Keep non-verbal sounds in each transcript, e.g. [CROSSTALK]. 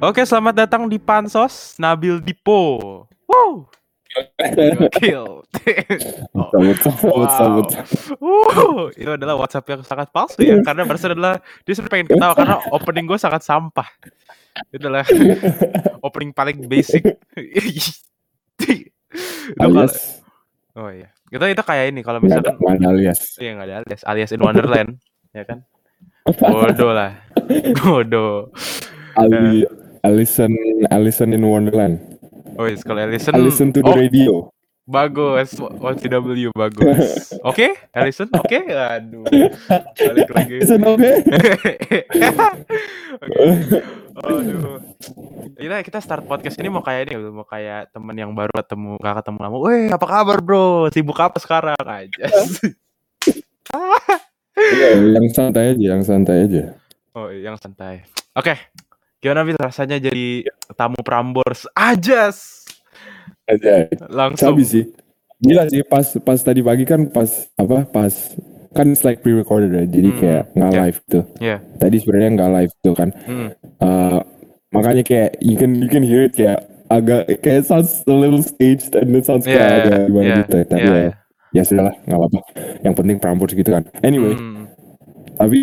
Oke, selamat datang di Pansos Nabil Dipo. Wow. Betul, betul, Wow. Uh, itu adalah WhatsApp yang sangat palsu ya karena barusan adalah dia sudah pengen ketawa karena opening gue sangat sampah. Itu adalah opening paling basic. Itu Alias, oh iya. Itu itu kayak ini kalau misalkan ada alias. Iya nggak ada alias, alias in Wonderland, ya kan? Bodoh lah, bodoh. Ali, Alison, Alison in Wonderland. Oh yes, kalau Alison, Alison to the oh, radio. bagus, OTW bagus. [LAUGHS] Oke, Alison, oke, aduh, balik lagi. Alison oke? [LAUGHS] Oke. Aduh. Kita kita start podcast ini mau kayak ini, mau kayak teman yang baru ketemu, gak ketemu lama. Weh, apa kabar bro? Sibuk apa sekarang aja? [LAUGHS] Iya, yang santai aja, yang santai aja. Oh, yang santai. Oke. Gimana Bil rasanya jadi tamu Prambors? Ajas. Aja. Langsung. Sabi sih. Gila sih pas pas tadi pagi kan pas apa pas kan it's like pre-recorded right? jadi Hmm, kayak nggak yeah. live tuh. Iya. Tadi sebenarnya nggak live tuh kan. Hmm. Uh, makanya kayak you can you can hear it kayak agak kayak sounds a little staged and it sounds kayak Iya, agak gimana iya, gitu. ya. Tapi iya, ya, ya sudahlah nggak apa-apa. Yang penting Prambors gitu kan. Anyway, Hmm. tapi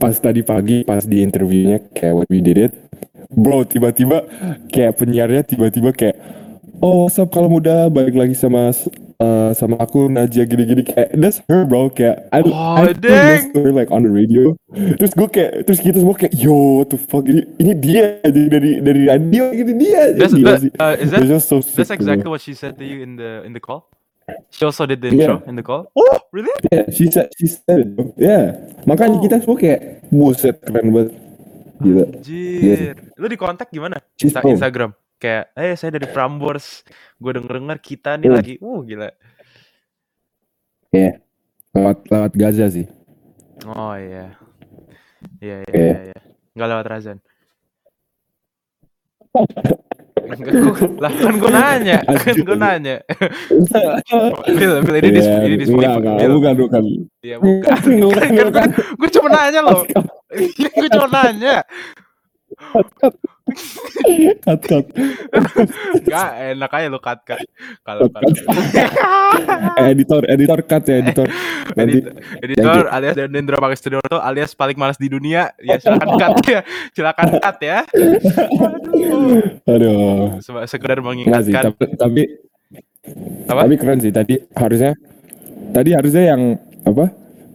pas tadi pagi pas di interviewnya kayak what we did it, bro tiba-tiba kayak penyiarnya tiba-tiba kayak oh up kalau muda? Balik lagi sama uh, sama aku Najia gini-gini. Kayak that's her bro. Kayak I, Oh, I dang. her like on the radio. Terus gue kayak terus kita semua kayak yo what the fuck? Ini ini dia jadi dari dari radio ini dia. That's, that, uh, is that It's just so that's exactly what she said to you in the in the call? She also did the Yeah. intro in the call. Oh, really? Yeah, she said she said it. Yeah, makanya Oh. kita semua kayak buset keren banget. Gila. Anjir. Lu di kontak gimana? Insta-. Instagram. Kayak, eh saya dari Prambors. Gue denger-denger kita nih Hmm. lagi. Uh, gila. Iya. Lewat lewat Gaza sih. Oh iya. Iya iya Iya. iya. iya. Nggak lewat Razan. [LAUGHS] Lah kan gue nanya, [LAUGHS] kan gue nanya. [LAUGHS] Bil, Bil, ini di, ini di enggak, bukan, bukan. Iya bukan. [LAUGHS] Kan, bukan. gue cuma nanya loh. gue cuma nanya. Cut, cut. Gak enak aja lu cut cut. Kalau Cut, cut. [LAUGHS] editor, editor cut ya, editor. [LAUGHS] Nanti editor, editor alias Dendra Pangestudiono alias paling malas di dunia ya silakan cut ya silakan cut ya aduh aduh. Se- sekedar Enggak sih, mengingatkan tapi, tapi apa tapi keren sih tadi harusnya tadi harusnya yang apa?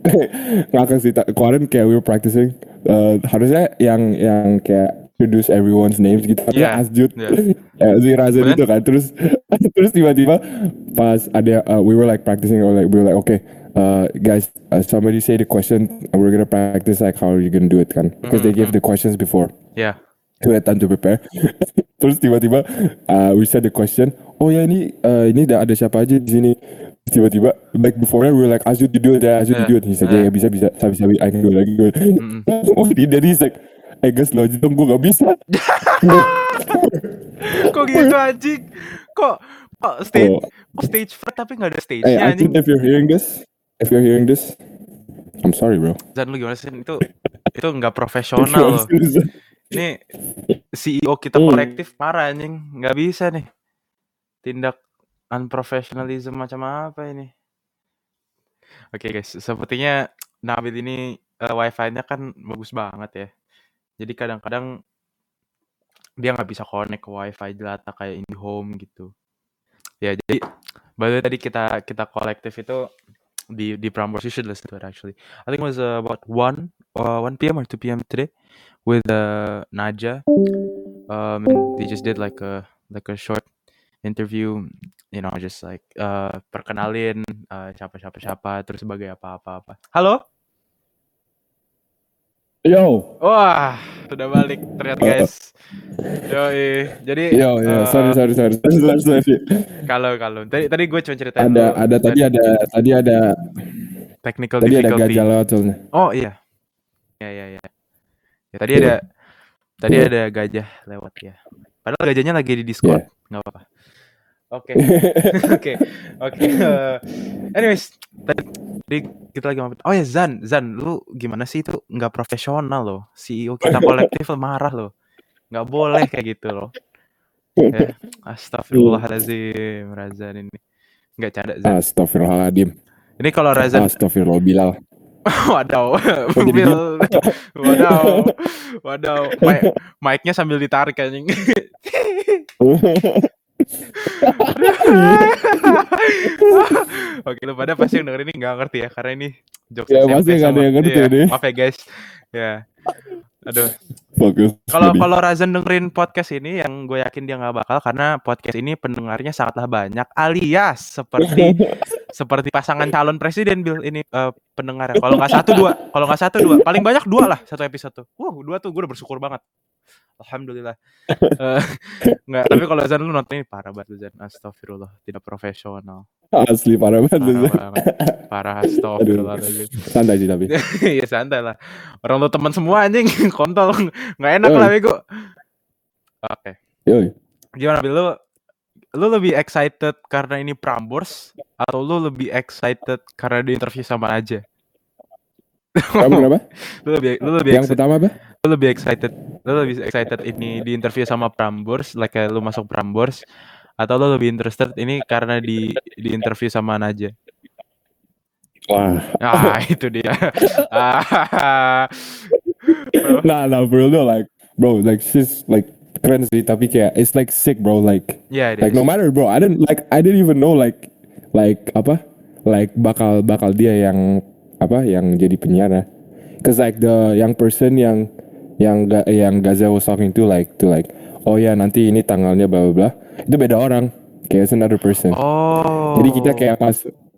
[LAUGHS] Ngakak sih kemarin kayak we were practicing eh, harusnya yang yang kayak introduce everyone's names gitu. Yeah, yeah. [LAUGHS] Asjud yeah. ya si Razan Bener? itu kan. Terus [LAUGHS] terus tiba-tiba pas ada uh, we were like practicing or like we were like okay uh, guys uh, somebody say the question and we're gonna practice like how are you gonna do it kan. Because they gave the questions before. Ya we had time to prepare. [LAUGHS] Terus tiba-tiba uh, we said the question oh ya ini uh, ini ada, ada siapa aja di sini? Tiba-tiba like before that we were like Azud you do it ya Azud you Yeah. do it. He's like Yeah. yeah, yeah bisa bisa sabi sabi I can do it I can do it. Oh dia dari he's like eh guys lo aja dong gue gak bisa kok gitu anjing? Kok kok stage Oh. stage fright tapi nggak ada stage hey nya anjing? if you're hearing this if you're hearing this I'm sorry bro. Dan lu gimana sih? Itu [LAUGHS] itu nggak profesional. loh ini CEO kita Hmm. kolektif marah anjing. Nggak bisa nih. Tindak unprofessionalism macam apa ini? Oke guys. Sepertinya Nabil ini eh, wifi-nya kan bagus banget ya jadi kadang-kadang dia nggak bisa connect ke wifi jelata kayak IndiHome gitu ya jadi baru tadi kita kita kolektif itu di di Prambors you should listen to it actually I think it was about 1 uh, 1 p.m. or 2 p.m. today with uh, Naja. Um, they just did like a like a short interview, you know, just like uh, perkenalin uh, siapa siapa siapa terus sebagai apa apa apa. Halo? Yo Wah, sudah balik ternyata guys. Yoi. Jadi yo yo uh, sorry sorry sorry sorry, sorry, sorry. kalau kalau tadi tadi gue cuma ceritain ada dulu ada tadi ada tadi ada technical tadi ada difficulty. gajah lewat soalnya Oh iya. Ya ya ya. Ya tadi Iya. ada tadi Iya. ada gajah lewat ya. Padahal gajahnya lagi di Discord. nggak apa-apa. Oke. [LAUGHS] Oke. Oke. eh, anyways, tadi kita lagi ngomongin. Oh ya Zan, Zan, lu gimana sih itu nggak profesional loh. CEO kita kolektif marah loh. nggak boleh kayak gitu loh. Ya, astagfirullahalazim Razan ini. Nggak canda Zan. Astagfirullahaladzim. Ini kalau Razan Astagfirullah Bilal. [LAUGHS] Wadaw, Bil. [LAUGHS] Wadaw, wadaw. Mic- Mic-nya sambil ditarik anjing. [LAUGHS] Oke, lu pada pasti yang denger ini nggak ngerti ya, karena ini jokes Ya, SMP pasti nggak ada yang ngerti iya, nih. Maaf ya guys. Ya. Aduh. Fokus. Kalau kalau Razan dengerin podcast ini yang gue yakin dia nggak bakal karena podcast ini pendengarnya sangatlah banyak alias seperti [LAUGHS] seperti pasangan calon presiden Bill ini eh, pendengarnya. Kalau nggak satu dua, kalau nggak satu dua, paling banyak dua lah satu episode tuh. Wow, dua tuh gue udah bersyukur banget. Alhamdulillah. [LAUGHS] Eh, nggak, tapi kalau Zan lu nonton ini parah banget Zan. Astagfirullah, tidak profesional. asli parah banget. Parah banget. Parah astagfirullah. Santai sih tapi. [LAUGHS] ya santai lah. Orang lu teman semua anjing, [LAUGHS] kontol. Nggak enak Yoi. lah bego. Oke. Yoi. Gimana Bil? Lu, lu lebih excited karena ini Prambors atau lu lebih excited karena di interview sama aja? Kamu kenapa? Lu lebih lu lebih Yang excited, pertama apa? Lu lebih excited lu lebih excited ini di interview sama Prambors like lu masuk Prambors atau lu lebih interested ini karena di di interview sama Naja? Wah. Ah, [LAUGHS] itu dia. Ah. Nah, nah, bro, no, like, bro, like, she's like keren sih, tapi kayak it's like sick, bro, like, it like is. no matter, bro, I didn't like, I didn't even know like, like apa, like bakal bakal dia yang apa, yang jadi penyiar ya. Cause like the young person yang yang ga, yang Gaza was talking to like to like, oh ya nanti ini tanggalnya bla bla bla, itu beda orang, kayak it's another person. Oh. Jadi kita kayak pas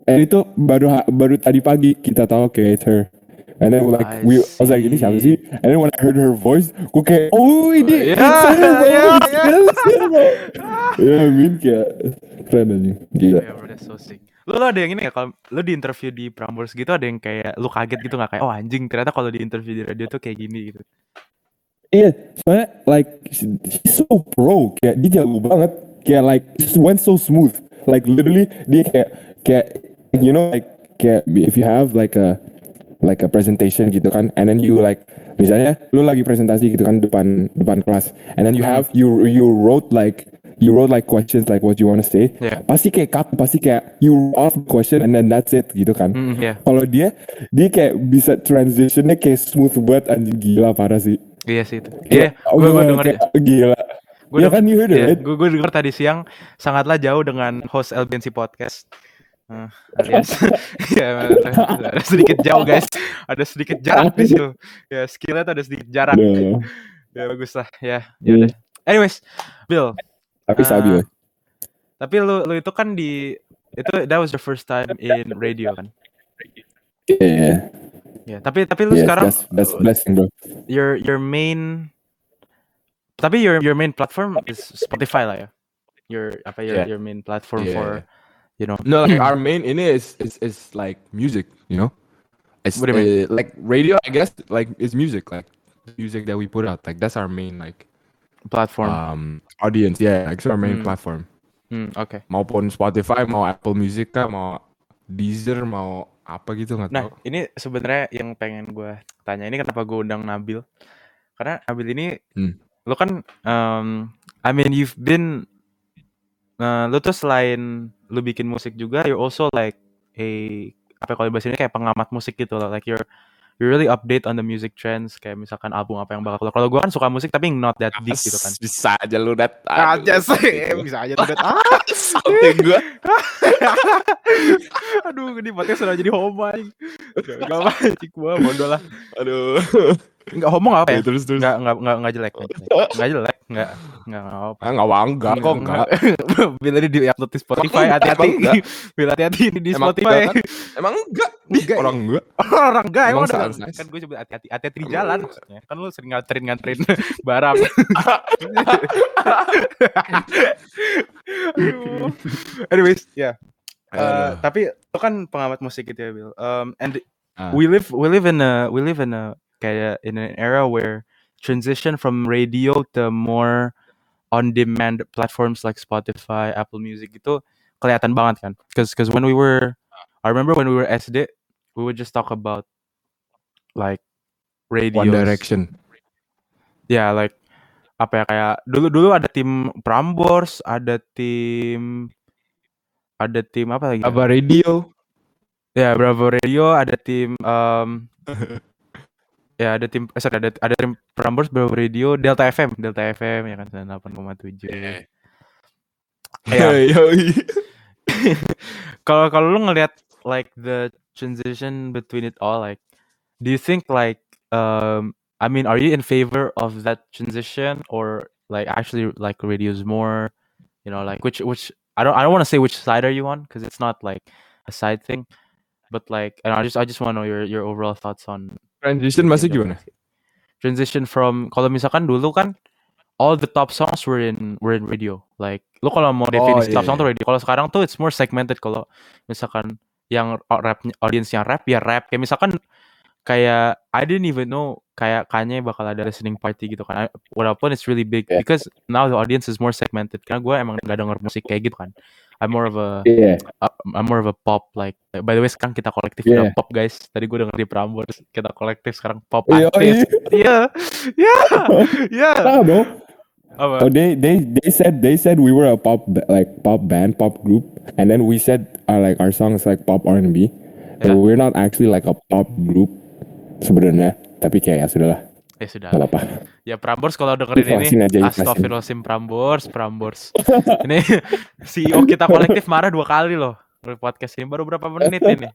eh itu baru baru tadi pagi kita tahu kayak it's her. And then like I we I was like ini siapa sih? And then when I heard her voice, gue kayak oh ini Yeah, [LAUGHS] yeah, yeah. Yeah, I mean kayak keren aja. Gila. Ya, bro, that's so sick. Lu, lu ada yang ini ya kalau lu di interview di Prambors gitu ada yang kayak lu kaget gitu nggak kayak oh anjing ternyata kalau di interview di radio tuh kayak gini gitu. Iya, soalnya like she's so pro, kayak dia jago banget, kayak like just went so smooth, like literally dia kayak kayak you know like kayak if you have like a like a presentation gitu kan, and then you like misalnya lu lagi presentasi gitu kan depan depan kelas, and then you have you you wrote like you wrote like questions like what you want to say, Yeah. pasti kayak kaku, pasti kayak you off the question and then that's it gitu kan. Mm, yeah. Kalau dia dia kayak bisa transitionnya kayak smooth banget anjing gila parah sih. Iya sih itu. Iya, Oh, gue gue denger kayak gila. Gua ya kan you heard it, Iya, right? gue gue denger tadi siang sangatlah jauh dengan host LBNC podcast. Eh, alias ya ada sedikit jauh guys ada sedikit jarak di situ ya skillnya tuh ada sedikit jarak Duh. ya bagus lah ya ya udah anyways Bill Tapi Ah, sabi loh. tapi lu lu itu kan di itu that was the first time in radio kan Yeah. Ya tapi tapi lu Yes, sekarang that's that's blessing, bro. your your main tapi your your main platform is Spotify lah ya your apa your Yeah. your main platform Yeah, for you know No, like our main in it is is is like music, you know. It's What do you mean? uh, like radio, I guess. Like it's music, like music that we put out. Like that's our main like platform um audience. Yeah, like it's our main platform. Hmm, oke Maupun Spotify, mau Apple Music kah, mau Deezer, mau apa gitu nggak Nah, tahu. ini sebenarnya yang pengen gue tanya ini kenapa gue undang Nabil? Karena Nabil ini, Hmm. lo kan, um, I mean you've been, uh, lo tuh selain lo bikin musik juga, you're also like a apa ya, kalau bahasa ini kayak pengamat musik gitu loh, like you're you're really update on the music trends, kayak misalkan album apa yang bakal keluar. Kalau gue kan suka musik tapi not that deep gitu kan. Bisa aja lu dat. Aja sih, bisa aja tuh. Dat. [LAUGHS] Ah, gua. aduh, ini podcast sudah jadi homo anjing. Gak apa, cik gue bodoh lah. Aduh. Enggak homo enggak apa ya? Terus terus. Enggak enggak enggak enggak jelek. Enggak jelek, enggak enggak enggak apa. Ah, enggak enggak kok enggak. [LAUGHS] Bila di Spotify Emang hati-hati. enggak? [LAUGHS] Bila hati-hati ini di Emang Spotify. enggak Emang enggak? Enggak. Orang enggak. [LAUGHS] Orang enggak emang udah kan gue coba hati-hati hati-hati di jalan maksudnya. Kan lu sering nganterin-nganterin barang. Aduh. Anyways, ya. Eh, tapi itu kan pengamat musik gitu ya, Bill. Um, and Ah. we live we live in a we live in a kayak in an era where transition from radio to more on demand platforms like Spotify, Apple Music itu kelihatan banget kan. Cause cause when we were I remember when we were SD, we would just talk about like radio. One Direction. Yeah, like apa ya kayak dulu dulu ada tim Prambors, ada tim ada tim apa lagi? ya? Apa radio? Ya, Bravo Radio, ada tim em, [LAUGHS] ya ada tim eh, sorry, ada ada tim Prambors, Bravo Radio, Delta FM, Delta FM ya kan 98,7. Eh. Ya, [LAUGHS] Yoi. [LAUGHS] kalau kalau lu ngelihat like the transition between it all like do you think like um I mean are you in favor of that transition or like actually like radios more you know like which which I don't I don't want to say which side are you on because it's not like a side thing but like and I just I just want to know your your overall thoughts on Transition masih gimana? transition from kalau misalkan dulu kan all the top songs were in were in radio. Like lu kalau mau definisi iya, top song iya. tuh radio. Kalau sekarang tuh it's more segmented. Kalau misalkan yang rap audience yang rap ya rap. Kayak misalkan kayak I didn't even know kayak Kanye bakal ada listening party gitu kan. Walaupun it's really big Yeah. because now the audience is more segmented. Karena gue emang gak denger musik kayak gitu kan I'm more of a Yeah. uh, I'm more of a pop like by the way sekarang kita kolektif Yeah. udah pop guys tadi gue denger di Prambors kita kolektif sekarang pop Yoi. artis iya iya iya bro. apa Oh, they they they said they said we were a pop like pop band, pop group, and then we said uh, like our songs like pop R and B, Yeah. but we're not actually like a pop group sebenarnya. Tapi kayak ya sudahlah, ya sudah nggak apa-apa. ya Prambors kalau dengerin ini aja. Astagfirullahaladzim Prambors Prambors ini [LAUGHS] CEO kita kolektif marah dua kali loh podcast ini baru berapa menit ini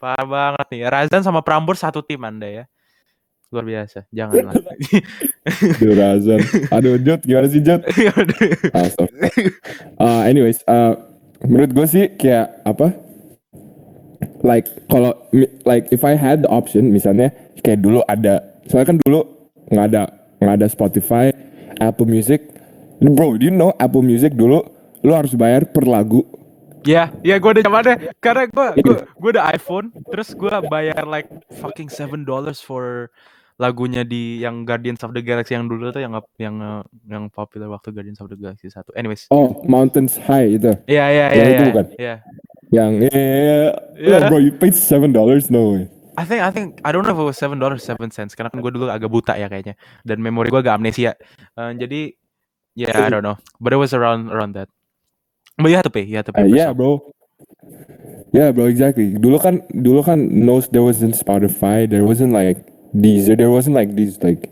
parah banget nih Razan sama Prambors satu tim anda ya luar biasa janganlah [LAUGHS] Duh, Razan. Aduh, Jut, gimana sih? [LAUGHS] Ah, sorry. Uh, anyways, uh, menurut gue sih kayak apa? Like kalau like if I had the option, misalnya kayak dulu ada, soalnya kan dulu nggak ada nggak ada Spotify, Apple Music. Bro, do you know Apple Music dulu lu harus bayar per lagu. Ya, ya gue udah zamannya karena gue gue gue udah iPhone, terus gue bayar like fucking seven dollars for lagunya di yang Guardians of the Galaxy yang dulu tuh yang yang yang popular waktu Guardians of the Galaxy satu. Anyways, Oh, Mountains High itu. ya ya ya Yang itu ya, bukan? ya. Yang eh Yeah. bro, you paid seven dollars no way. I think I think I don't know if it was seven dollars seven cents karena kan gue dulu agak buta ya kayaknya dan memori gue agak amnesia. Eh, jadi ya I don't know, but it was around around that. But you had to pay, you had to pay. Uh, yeah, bro. Yeah, bro, exactly. Dulu kan, dulu kan, no, there wasn't Spotify, there wasn't like Deezer, there wasn't like these like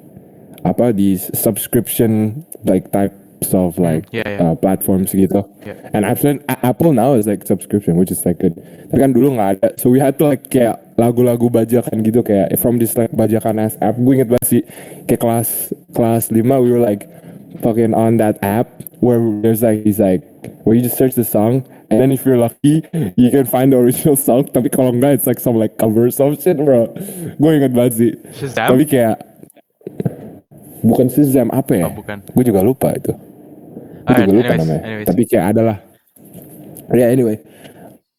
apa these subscription like types of like yeah, yeah. Uh, platforms gitu. Yeah. And Apple, Apple now is like subscription, which is like good. Tapi kan dulu nggak ada, so we had to like kayak lagu-lagu bajakan gitu kayak from this like bajakan ass app. Gue inget banget sih kayak kelas kelas 5 we were like fucking on that app where there's like he's like where you just search the song and then if you're lucky you can find the original [LAUGHS] song tapi kalau enggak it's like some like cover some shit bro gue inget banget sih Shazam? tapi kayak bukan Shazam apa ya Oh, bukan. gue juga lupa itu gue Alright, juga lupa anyways, namanya anyways. tapi kayak adalah ya yeah, anyway.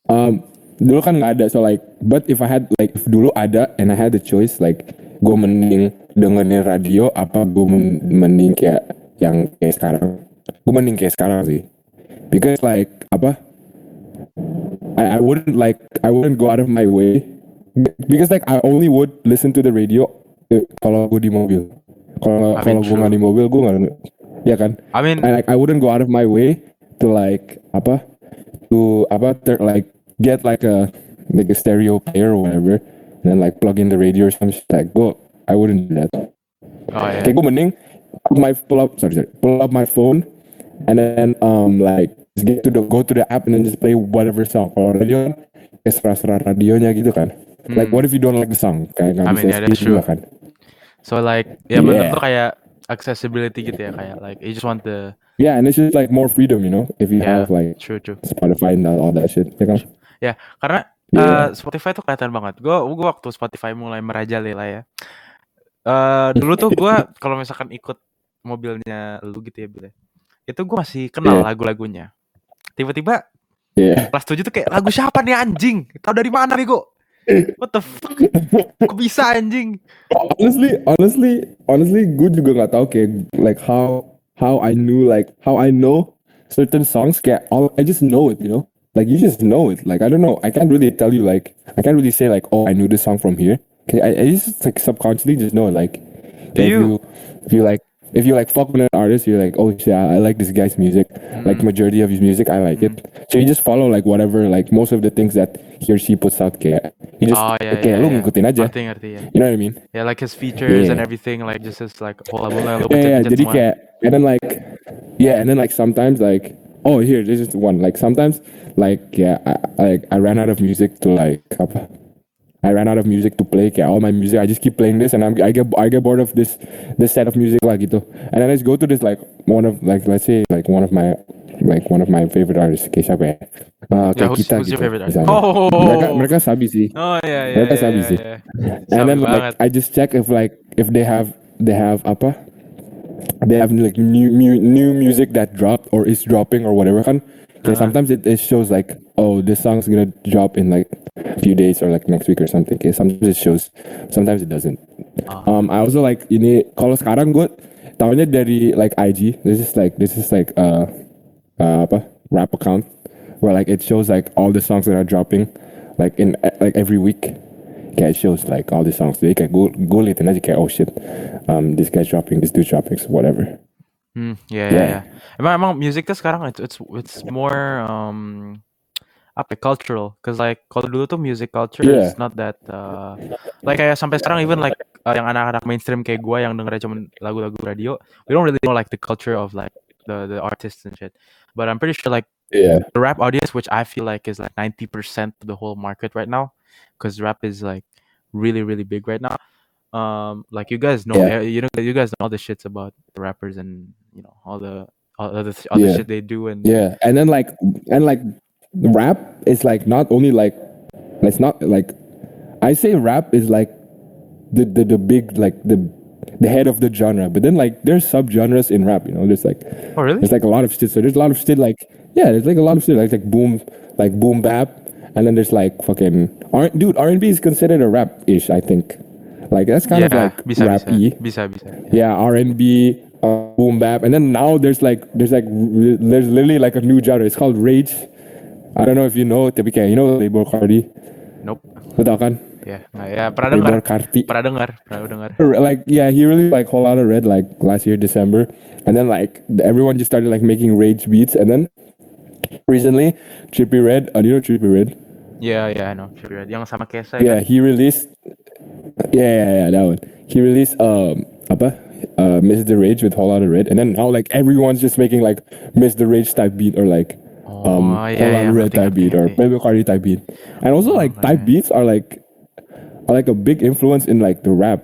Um, dulu kan nggak ada so like but if I had like if dulu ada and I had the choice like gue mending dengerin radio apa gue men- mending kayak yang kayak sekarang? Gue mending kayak sekarang sih. Because like apa? I, I wouldn't like I wouldn't go out of my way. Because like I only would listen to the radio eh, kalau gue di mobil. Kalau I mean, kalau gue nggak di mobil gue nggak ya kan? I mean, I like I wouldn't go out of my way to like apa to apa ter, like get like a like a stereo player or whatever and then like plug in the radio or some shit. Like go I wouldn't do that. Oh ya. kayak gue mending my pull up sorry sorry. Pull up my phone and then um like just get to the go to the app and then just play whatever song. Kalau radio kan kayak serah-serah radionya gitu kan. Like what if you don't like the song? Kayak nggak Hmm. I bisa mean, yeah, juga true. kan? So like, ya bener Yeah. tuh kayak accessibility gitu ya kayak like you just want the yeah and it's just like more freedom you know if you yeah, have like true true. Spotify and all that shit ya kan Ya, karena Yeah. eh, Spotify tuh kelihatan banget. Gue gua waktu Spotify mulai merajalela ya. Eh dulu tuh gue [LAUGHS] kalau misalkan ikut mobilnya lu gitu ya, Bil. ya, Itu gue masih kenal Yeah. lagu-lagunya. Tiba-tiba yeah kelas 7 tuh kayak lagu siapa nih anjing? Tahu dari mana nih, Go? What the fuck? Kok bisa anjing? honestly honestly honestly gue juga nggak tahu kayak like how how I knew like how I know certain songs kayak all I just know it you know? Like you just know it. Like I don't know. I can't really tell you like I can't really say like oh I knew this song from here. Okay I, I just like subconsciously just know it like Do you- you if you like if you like fuck with an artist, you're like, oh shit, I like this guy's music. Mm-hmm. Like Mm. majority of his music, I like it. Mm-hmm. So you just follow like whatever, like most of the things that he or she puts out. Kayak, you just Oh yeah, kayak yeah, lu yeah. ngikutin aja. Ngerti ngerti ya. Ah, you know what I mean? Yeah, like his features and everything, like just his like albumnya Yeah, yeah. Jadi kayak, and then like, yeah, and then like sometimes like, oh here, this is one. Like sometimes like yeah, I, like I ran out of music to like apa? I ran out of music to play. Kayak all my music, I just keep playing this, and I'm, I get I get bored of this this set of music like gitu. And then I just go to this like one of like let's say like one of my like one of my favorite artists. Kayak siapa ya? Uh, Yeah, kayak who's, kita who's your gitu. favorite artist? misalnya. Oh, Mereka mereka sabi sih. oh yeah, yeah, mereka yeah, sabi yeah, sih. yeah. And Sabi then banget. like I just check if like if they have they have apa they have like new new new music that dropped or is dropping or whatever kan. Okay, Uh-huh. sometimes it, it shows like oh this song's gonna drop in like a few days or like next week or something. Okay, sometimes it shows, sometimes it doesn't. Ah. Um, I also like ini kalau sekarang gue tahunya dari like IG. This is like this is like uh, uh apa rap account where like it shows like all the songs that are dropping like in like every week. Kayak it shows like all the songs. Jadi kayak gue gue liatin aja kayak oh shit, um this guy's dropping, this dude's dropping, so whatever. Hmm, yeah, yeah, Yeah. yeah. Emang emang musik tuh sekarang it's it's it's more um apa cultural cause like kalau dulu tuh music culture Yeah. is not that uh, like kayak sampai sekarang even like uh, yang anak-anak mainstream kayak gua yang dengernya cuma lagu-lagu radio we don't really know like the culture of like the the artists and shit but I'm pretty sure like Yeah. the rap audience which I feel like is like 90% of the whole market right now because rap is like really really big right now um like you guys know Yeah. you know you guys know all the shits about the rappers and you know all the all the all the Yeah. shit they do and Yeah, and then like and like rap is like not only like it's not like I say rap is like the the, the big like the the head of the genre, but then like there's subgenres in rap. You know, there's like oh really there's like a lot of shit. So there's a lot of shit like yeah, there's like a lot of shit like like boom like boom bap, and then there's like fucking R dude R and B is considered a rap ish. I think like that's kind of like bisa rappy bisa bisa bisa yeah r&b uh, boom bap and then now there's like there's like r- there's literally like a new genre it's called rage i don't know if you know tapi kayak you know Labor Cardi nope. Lu tau kan? Ya nah, ya pernah dengar. Pernah dengar pernah [LAUGHS] dengar. Like yeah he really like whole lot of red like last year December. And then like everyone just started like making rage beats. And then recently Trippy Red uh, you know Trippy Red? Yeah, yeah, I know Sure, yang sama Kesa yeah kan? he released yeah yeah yeah that one. He released um apa? Uh Miss the Rage with whole lot of red. And then now like everyone's just making like Miss the Rage type beat or like um Oh, yeah, lot yeah, type beat or. Playboy Cardi type beat. And also like type beats are like are like a big influence in like the rap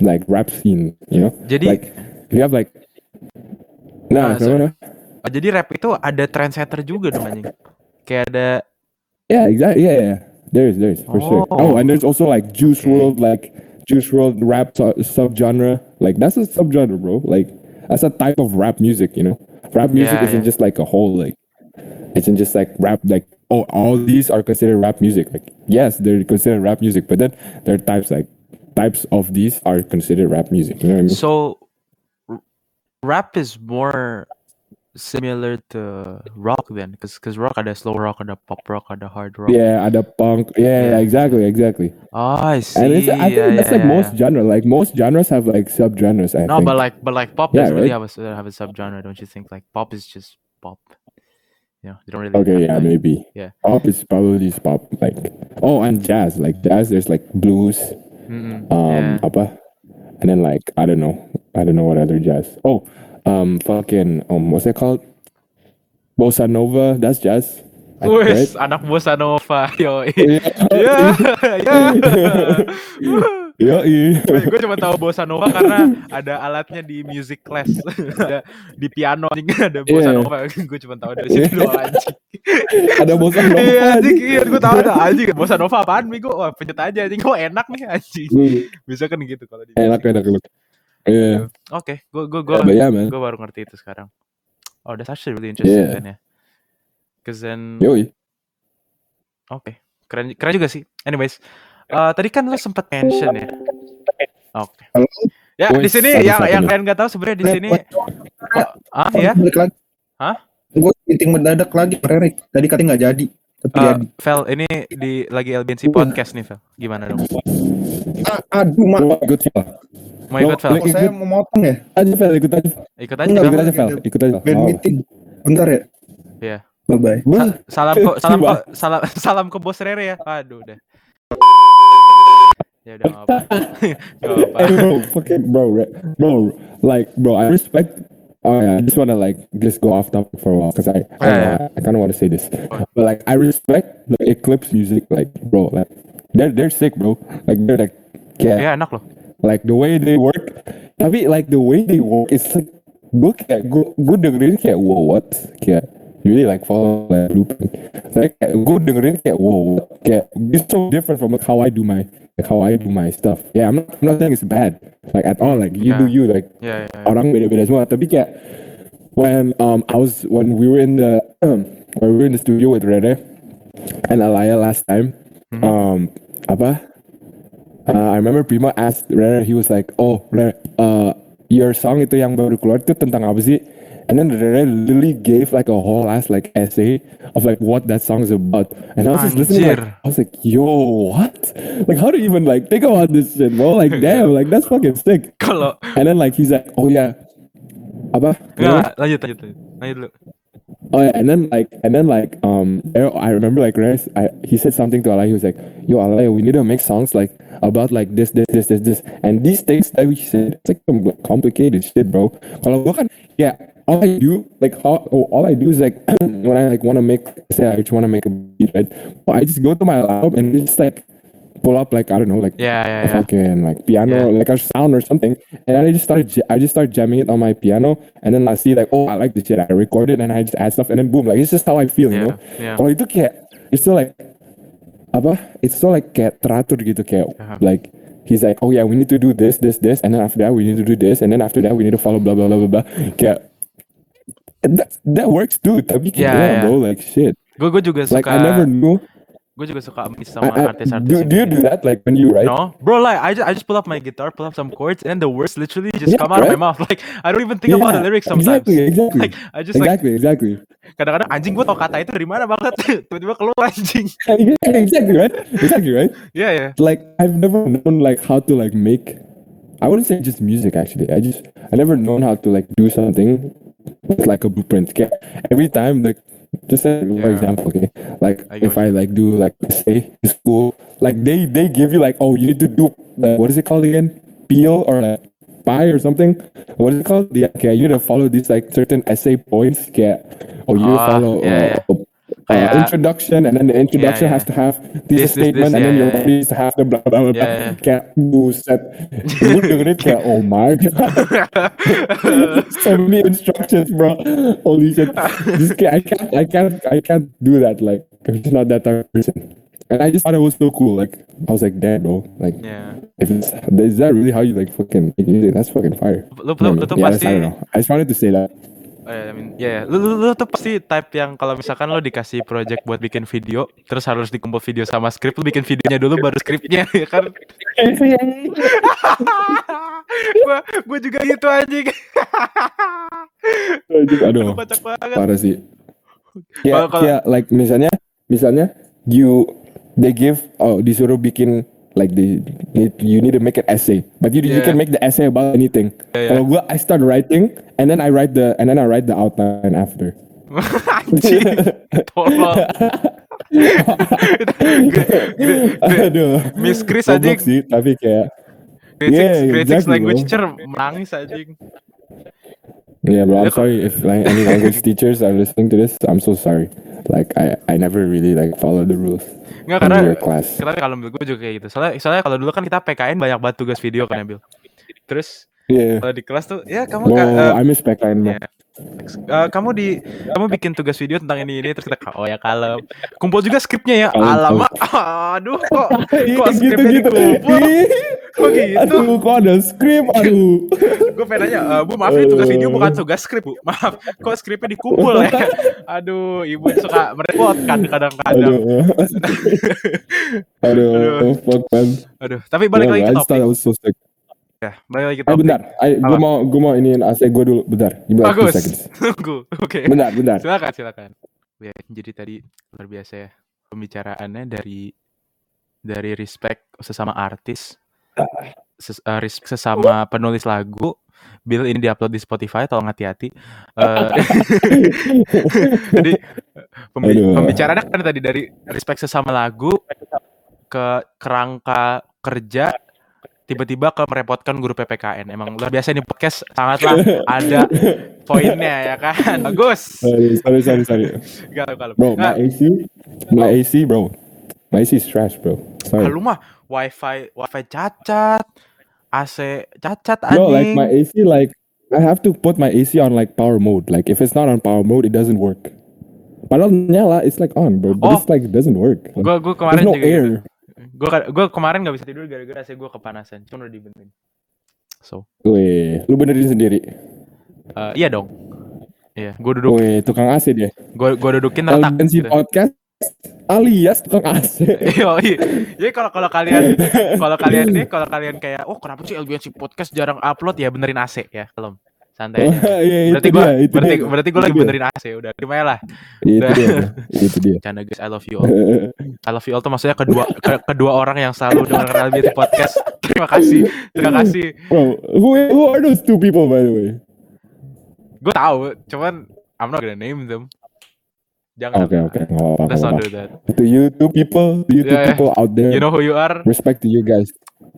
like rap scene you know? Jadi- like you have like nah Ah, so, Oh, jadi rap itu ada trendsetter juga dong anjing? Kayak ada yeah exactly. Yeah, yeah there is there is for sure. Oh. oh and there's also like Juice World like Juice World rap su- subgenre. Like that's a subgenre bro. Like that's a type of rap music you know? Rap music Yeah, isn't yeah. just like a whole like it's not just like rap like oh all these are considered rap music like yes they're considered rap music but then there are types like types of these are considered rap music you know what I mean So, rap is more similar to rock then, because because rock ada slow rock, ada pop rock, ada hard rock. yeah ada punk yeah, Yeah. exactly exactly Oh, I see. and it's I think yeah, that's yeah, like most genre like most genres have like subgenres I No, think but like but like pop doesn't really have a have a subgenre, don't you think? Like pop is just pop. You know, they don't really. Okay, yeah, like- maybe. yeah. Pop is probably just pop. Like, oh, and jazz. Like jazz, there's like blues, Mm-mm, um, yeah. apa, and then like I don't know, I don't know what other jazz. Oh, um, fucking um, what's it called? Bossa nova. That's jazz. Wes, anak bossa nova, [LAUGHS] yo. Yeah. Ya. Yeah, [LAUGHS] [LAUGHS] yeah. gue cuma tahu bossa nova karena ada alatnya di music class, [LAUGHS] ada di piano anjing ada bossa Yeah. nova. [LAUGHS] gue cuma tahu dari situ [LAUGHS] doang anjing. Ada bossa nova. Iya anjing, iya gue tahu ada anjing. Bossa nova apaan nih gue? Wah pencet aja anjing. Kok enak nih anjing. Hmm, Bisa kan gitu kalau di. Enak, enak, enak. Yeah. Oke, gue gue gue man. gue baru ngerti itu sekarang. Oh, that's actually really interesting Yeah. then ya. Cause then, Yoi. oke, keren keren juga sih. Anyways, eh, tadi kan lo sempet mention ya. Oke. Halo? Ya di sini yang satu yang kalian nggak tahu sebenarnya di sini. Oh, ah ya? Hah? Gue meeting mendadak lagi, Rerik. Tadi katanya nggak jadi. Tapi jadi. Vel, ini di lagi LBNC Iya. podcast nih, Vel. Gimana dong? Ah, aduh, mak. Good feel. Mau ikut, Vel? Oh, saya ikut mau motong ya? aja Vel, ikut aja. Ikut aja, Enggak, Ikut Vel. aja Vel, ikut aja. Band meeting. Bentar ya. Iya. Bye bye. Bah, Sa- salam kok, salam kok, salam, [LAUGHS] salam ke bos Rere ya. Aduh, udah. Ya udah apa. Nggak. Hey, bro, fucking bro, bro, like, bro, I respect. Oh yeah, I just wanna like just go off topic for a while because I, I, Yeah, I kind of want to say this, but like I respect the Eclipse music, like, bro, like they're they're sick, bro. Like they're like, yeah, Ya enak loh. like the way they work. Tapi like the way they work, it's like gue kayak gue gue dengerin kayak wow what kayak you really like follow like blueprint. Like gue dengerin kayak wow what? kayak it's so different from like, how I do my like how I do my stuff. Yeah, I'm not I'm not saying it's bad like at all. Like you do Yeah. you like orang beda-beda semua. Tapi kayak when um I was when we were in the um, when we were in the studio with Rere and Alaya last time, um apa Uh, I remember Prima asked Rere, he was like, "Oh, Rere, uh, your song itu yang baru keluar itu tentang apa sih?" And then Rere literally gave like a whole ass like essay of like what that song is about. And I was just listening, like, I was like, "Yo, what? Like, how do you even like think about this shit, bro? Like, [LAUGHS] damn, like that's fucking sick." Kalau And then like he's like, "Oh yeah, apa?" Lanjut, lanjut, lanjut. Lanjut dulu. Oh yeah, and then like and then like um I remember like Reyes, I he said something to Alay, he was like, Yo Alay, we need to make songs like about like this, this, this, this, this. And these things that we said, it's like some complicated shit, bro. Kalau gua kan yeah, all I do like all, all I do is like [CLEARS THROAT] when I like wanna make say I just wanna make a beat, right? Well, I just go to my laptop and just like pull up like I don't know like ya, a ya. fucking like piano, Yeah. like a sound or something. And I just started, j- I just start jamming it on my piano, and then I see like, oh, I like this shit. I record it and I just add stuff, and then boom, like it's just how I feel, you know. yeah. Kalau itu kayak, it's still like, apa? It's still like kayak teratur gitu kayak, Uh-huh. like he's like, oh yeah, we need to do this, this, this, and then after that we need to do this, and then after that we need to follow blah blah blah blah blah. Kayak, that that works too. Tapi Yeah, damn, yeah. bro, like shit. Gue gue juga Like suka I never knew. gue juga suka I, sama artis-artis. do, do you do that like when you write? No, bro, like I just I just pull up my guitar, pull up some chords, and the words literally just Yeah, come out of my right? mouth. [LAUGHS] Like I don't even think about the Yeah, lyrics sometimes. Exactly, [LAUGHS] exactly. Like I just like exactly, exactly. kadang-kadang anjing gue tau kata itu dari mana banget, [LAUGHS] tiba-tiba keluar anjing. Yeah, exactly right. Exactly right. Iya ya. Like I've never known like how to like make. I wouldn't say just music actually. I just I never known how to like do something with like a blueprint. Okay? Every time like just for Yeah. example, okay. Like I if I like do like say school, like they they give you like oh you need to do like, what is it called again? Peel or like pie or something. What is it called? Yeah, okay. You need to follow these like certain essay points. Okay. Or you Ah, follow yeah, uh, uh, introduction and then the introduction yeah. has to have this, This, this, statement this, and then yeah, your yeah, needs to have the blah blah blah. Yeah, yeah. Kayak buset. Gue dengerin kayak oh my god. [LAUGHS] so many instructions, bro. Holy shit. This I can't, I can't, I can't do that. Like, I'm just not that type of person. And I just thought it was so cool. Like, I was like, damn, bro. Like, Ya. if it's, is that really how you like fucking? That's fucking fire. Lu, lu tuh Yeah, that's- pasti I don't know. I just ya, I mean, ya, ya. Lu, lu, lu tuh pasti type yang kalau misalkan lo dikasih project buat bikin video, terus harus dikumpul video sama skrip, lu bikin videonya dulu baru skripnya, [LAUGHS] ya kan? [LAUGHS] gua, gua juga gitu anjing. Aduh, Kocak banget. parah sih. Ya, kalau- kayak like misalnya, misalnya you they give oh disuruh bikin like the you need to make an essay, but you you Yeah. can make the essay about anything. Yeah, yeah. Kalau gua I start writing and then I write the and then I write the outline after. [LAUGHS] anjing. Tolong. Aduh. Miss Chris anjing. sih, tapi kayak Critics, Yeah, exactly, language teacher menangis anjing. Yeah, bro. I'm Yeah, sorry if like any language [LAUGHS] teachers are listening to this. I'm so sorry. Like I, I never really like follow the rules Enggak karena your class. karena kalau menurut gue juga kayak gitu. Soalnya soalnya kalau dulu kan kita PKN banyak banget tugas video kan ya. Terus Yeah. kalau di kelas tuh ya kamu No, ka- eh, I miss backline, bro. Ya, eh, kamu di kamu bikin tugas video tentang ini ini terus kita oh ya kalem. Kumpul juga skripnya ya. Alamak. [LAUGHS] Aduh kok kok dikumpul. Ih, Kok gitu? Aduh, kok ada skrip, aduh. Gue pengen nanya, "Eh, Bu maaf ini tugas video bukan tugas skrip Bu Maaf, kok skripnya dikumpul ya [LAUGHS] Aduh, ibu suka merepotkan kadang-kadang Aduh, aduh, [LAUGHS] Aduh. Aduh, tapi balik Yeah, lagi ke topik ya, Balik lagi Eh, topik bentar, gue mau, gue mau iniin AC gue dulu, bentar. Two Bagus. [LAUGHS] Tunggu, oke Bentar, bentar. Silakan, silakan ya, Jadi tadi luar biasa ya Pembicaraannya dari Dari respect sesama artis ses- eh, respect sesama penulis lagu. Bill ini diupload di Spotify, tolong hati-hati. Eh, [LAUGHS] jadi pembi- Aduh. pembicaraannya kan tadi dari respect sesama lagu ke kerangka kerja tiba-tiba ke merepotkan guru PPKN. Emang luar biasa ini podcast sangatlah [LAUGHS] ada poinnya ya kan. Bagus. Sorry, sorry, sorry, sorry. Galau galau. Bro, my AC, my AC, bro. My AC is trash, bro. Sorry. lu mah wifi wifi cacat, AC cacat Bro, like anjing. my AC, like I have to put my AC on like power mode. Like if it's not on power mode, it doesn't work. Padahal nyala, it's like on, bro. But Oh. it's like doesn't work. Like, Gua gua there's kemarin no juga gitu. Gua gua kemarin nggak bisa tidur gara-gara AC gua kepanasan. Cuma udah dibenerin. So, Weh, lu benerin sendiri. eh, iya dong. Iya, gua duduk Weh, tukang AC dia. gua gua dudukin retak Elgancy gitu. podcast alias tukang AC. [LAUGHS] Iya. Jadi kalau kalau kalian kalau kalian nih kalau kalian kayak oh kenapa sih LBNC podcast jarang upload ya benerin AC ya kalau santai aja. [LAUGHS] Iya, Berarti itu itu berarti dia. berarti Itu lagi dia. benerin AC udah terima lah. Itu Udah. dia, itu dia. Canda guys, I love you all. I love you all tuh maksudnya kedua ke- kedua orang yang selalu dengarkan LBNC podcast. Terima kasih. Terima kasih. Bro, who, who are those two people by the way? Gue tahu, cuman I'm not gonna name them. Jangan. Oke, oke, nggak apa-apa. Let's not do that. To you two people, to you two yeah. people out there, You know who you are? respect to you guys.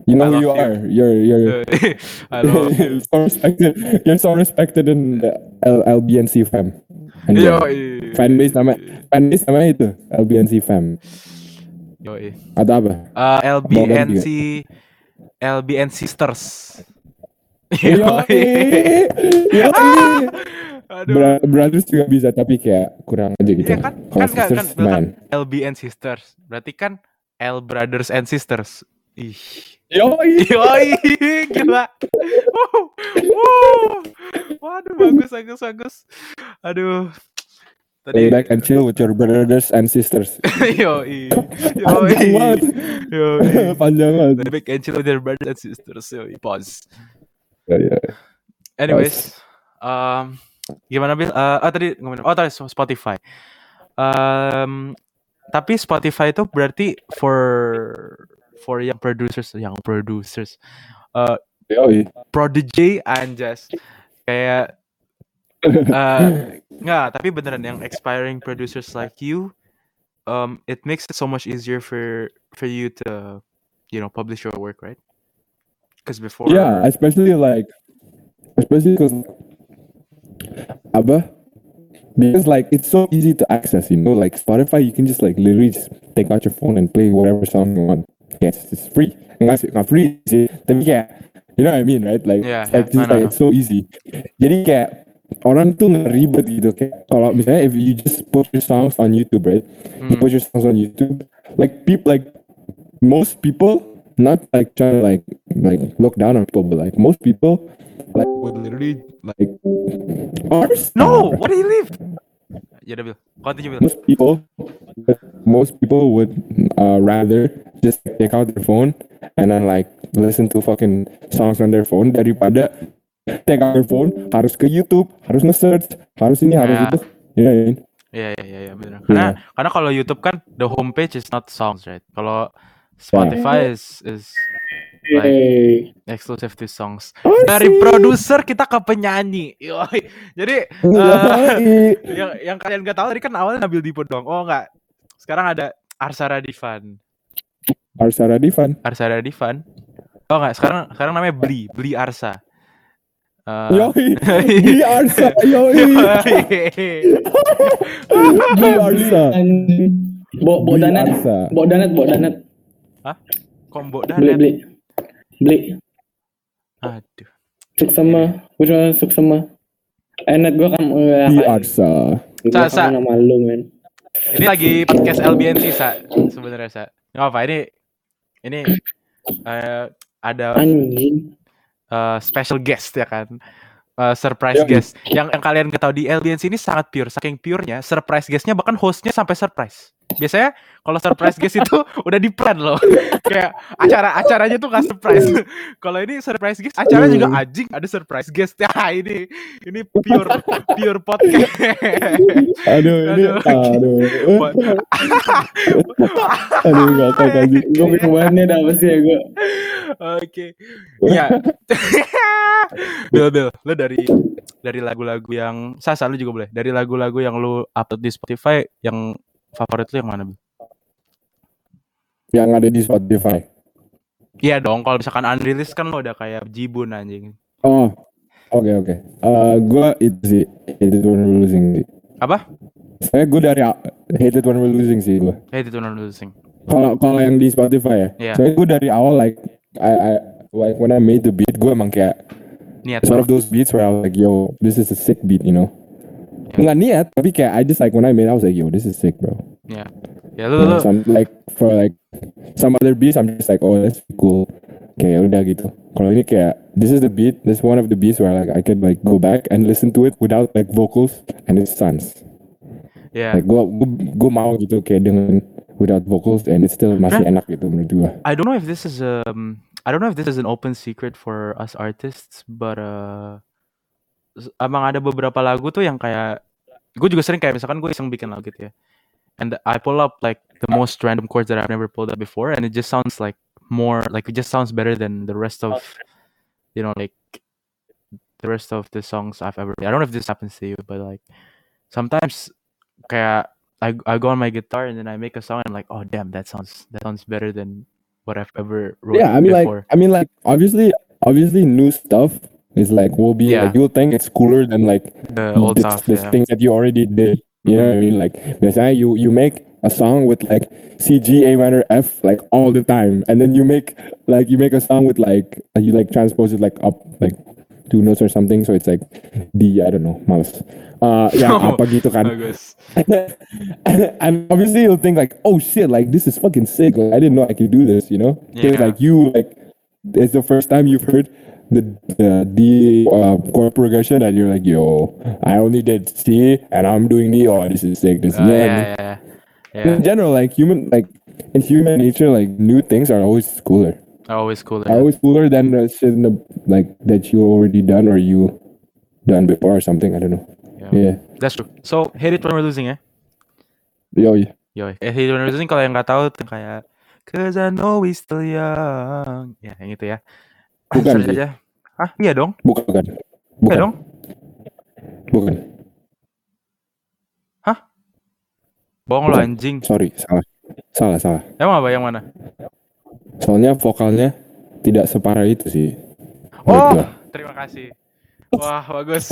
You know I who you love you. are. You're you're [LAUGHS] Halo. [LAUGHS] so respected. You're so respected in the L- LBNC fam. And Yo, yeah, fanbase nama fanbase namanya itu LBNC fam. yo, Atau apa? Uh, LBNC LBN Sisters. [LAUGHS] Yo, yo, Aduh. Brothers juga bisa tapi kayak kurang aja gitu. Iya kan? Kalau Kan kan, kan, sisters, bilang kan man. LBN Sisters. Berarti kan L Brothers and Sisters. Ih. Yo, [LAUGHS] Yoi, gila. Wuh, wuh. Waduh, bagus, bagus, bagus. Aduh. lay Tadi back and chill with your brothers and sisters. [LAUGHS] yoi. Panjang banget. Yoi. Yoi. [LAUGHS] Panjang banget. Lebih kecil with their brothers and sisters. Yoi, pause. Ya, ya. Anyways, um, gimana Bill? Uh, oh tadi ngomongin, oh tadi Spotify. Um, tapi Spotify itu berarti for for young producers, young producers, uh, Yoi. prodigy anjas kayak [LAUGHS] uh, nggak tapi beneran yang expiring producers like you um it makes it so much easier for for you to you know publish your work right because before Yeah, especially like, especially because, apa? Because like it's so easy to access, you know. Like Spotify, you can just like literally just take out your phone and play whatever song you want. Yes, it's free. Nggak sih, nggak free sih. Tapi kayak, you know what I mean, right? Like, Yeah, it's like, yeah, just I know, like it's so easy. Jadi kayak orang tuh nggak ribet gitu. Kayak kalau misalnya if you just put your songs on YouTube, right? You Hmm. put your songs on YouTube, like people, like most people, not like trying to like like look down on people, but like most people, like would literally like ours. no what do you leave ya udah Bill continue Bill Most people, most people would uh, rather just take out their phone and then like listen to fucking songs on their phone daripada take out their phone harus ke YouTube, harus nge-search, harus ini, harus Yeah. itu. You know what I mean? Iya iya iya iya, benar. Karena karena kalau YouTube kan the homepage is not songs, right? Kalau Spotify is is like exclusive to songs. Dari produser kita ke penyanyi. Yoi. Jadi eh, yang yang kalian gak tahu tadi kan awalnya Nabil Dipo doang. Oh enggak. Sekarang ada Arsara Divan. Arsara Divan. Arsara Divan. Oh enggak, sekarang sekarang namanya Bli, Bli Arsa. Eh, Yoi, [LAUGHS] Bli Arsa, yoi, Bli Arsa, bawa Bli donat, Arsa. bawa donat, bawa donat. Kombo Beli dan beli. Beli. Aduh. Suk sama. Which one suk sama? Enak gua kan uh, Bli Arsa. gua Sa- sa. nama lu men. Ini lagi podcast LBNC sa sebenarnya sa. Nggak apa ini ini eh, ada Anjing. eh, special guest ya kan. Eh, surprise Yoi. guest. Yang yang kalian ketahui di LBNC ini sangat pure, saking purenya surprise guestnya bahkan hostnya sampai surprise. Biasanya kalau surprise guest itu [LAUGHS] udah di plan loh. [LAUGHS] Kayak acara-acaranya tuh gak surprise. [LAUGHS] kalau ini surprise guest, acara juga anjing ada surprise guest. Ya ini ini pure pure podcast. Aduh, ini Aduh. aduh. Aduh, gak tau kaji. Gue nih ada apa sih ya gue. Oke. Iya. Bil, Bil, lu dari dari lagu-lagu yang Sasa lu juga boleh. Dari lagu-lagu yang lu upload di Spotify yang favorit lu yang mana, Bil? Yang ada di Spotify. Iya dong, kalau misalkan unreleased kan lo udah kayak Jibun anjing. Oh, oke oke. Eh, gue itu sih, Hated When We're Losing sih. Apa? Saya gue dari Hated When We're Losing sih gue. Eh, itu non losing. Kalau kalau yang di Spotify ya, Iya. saya gue dari awal like I, I like when I made the beat gue emang kayak Niat it's one of those beats where I was like yo this is a sick beat you know. Nggak niat tapi kayak I just like when I made it, I was like yo this is sick bro. Yeah, Ya lu lu Some, like for like some other beats I'm just like oh that's cool. Kayak udah gitu. Kalau ini kayak this is the beat, this is one of the beats where like I can like go back and listen to it without like vocals and it sounds. ya. Like gue gue mau gitu kayak dengan without vocals and it still masih enak gitu menurut gue. I don't know if this is um I don't know if this is an open secret for us artists, but uh emang ada beberapa lagu tuh yang kayak gue juga sering kayak misalkan gue iseng bikin lagu gitu ya. And I pull up like the most random chords that I've never pulled up before and it just sounds like more like it just sounds better than the rest of you know like the rest of the songs I've ever I don't know if this happens to you, but like sometimes kayak I I go on my guitar and then I make a song and I'm like, oh damn, that sounds that sounds better than what I've ever wrote Yeah, I mean before. like I mean like obviously obviously new stuff is like will be Yeah. like you'll think it's cooler than like the old the, stuff, the yeah. things that you already did. You know what I mean? Like biasanya you you make a song with like C G A minor F like all the time, and then you make like you make a song with like uh, you like transpose it like up like two notes or something, so it's like D I don't know, males. Uh, ya [LAUGHS] Oh, apa gitu kan? [LAUGHS] And obviously you'll think like, oh shit, like this is fucking sick. Like, I didn't know I could do this, you know? Because Yeah. like you like it's the first time you've heard the the D uh, chord progression and you're like, yo, I only did C and I'm doing D. Oh, this is sick. This is Uh, yeah. yeah, yeah. In general, like human like in human nature, like new things are always cooler. Always cooler. Always cooler than the shit in the, like that you already done or you done before or something. I don't know. Yeah. Yeah. That's true. So hate it when we're losing ya. Yo, yeah. Yo, eh, hate it when we're losing kalau yang nggak tahu tuh kayak Cause I know we still young. Ya, yang itu ya. Bukan sih. aja. Hah, iya dong. Bukan, bukan. Iya Bukan. dong. Bukan. Bohong lo anjing. Sorry, salah. Salah, salah. Emang apa yang mana? Soalnya vokalnya tidak separah itu sih. Oh, gua. terima kasih. Wah, bagus.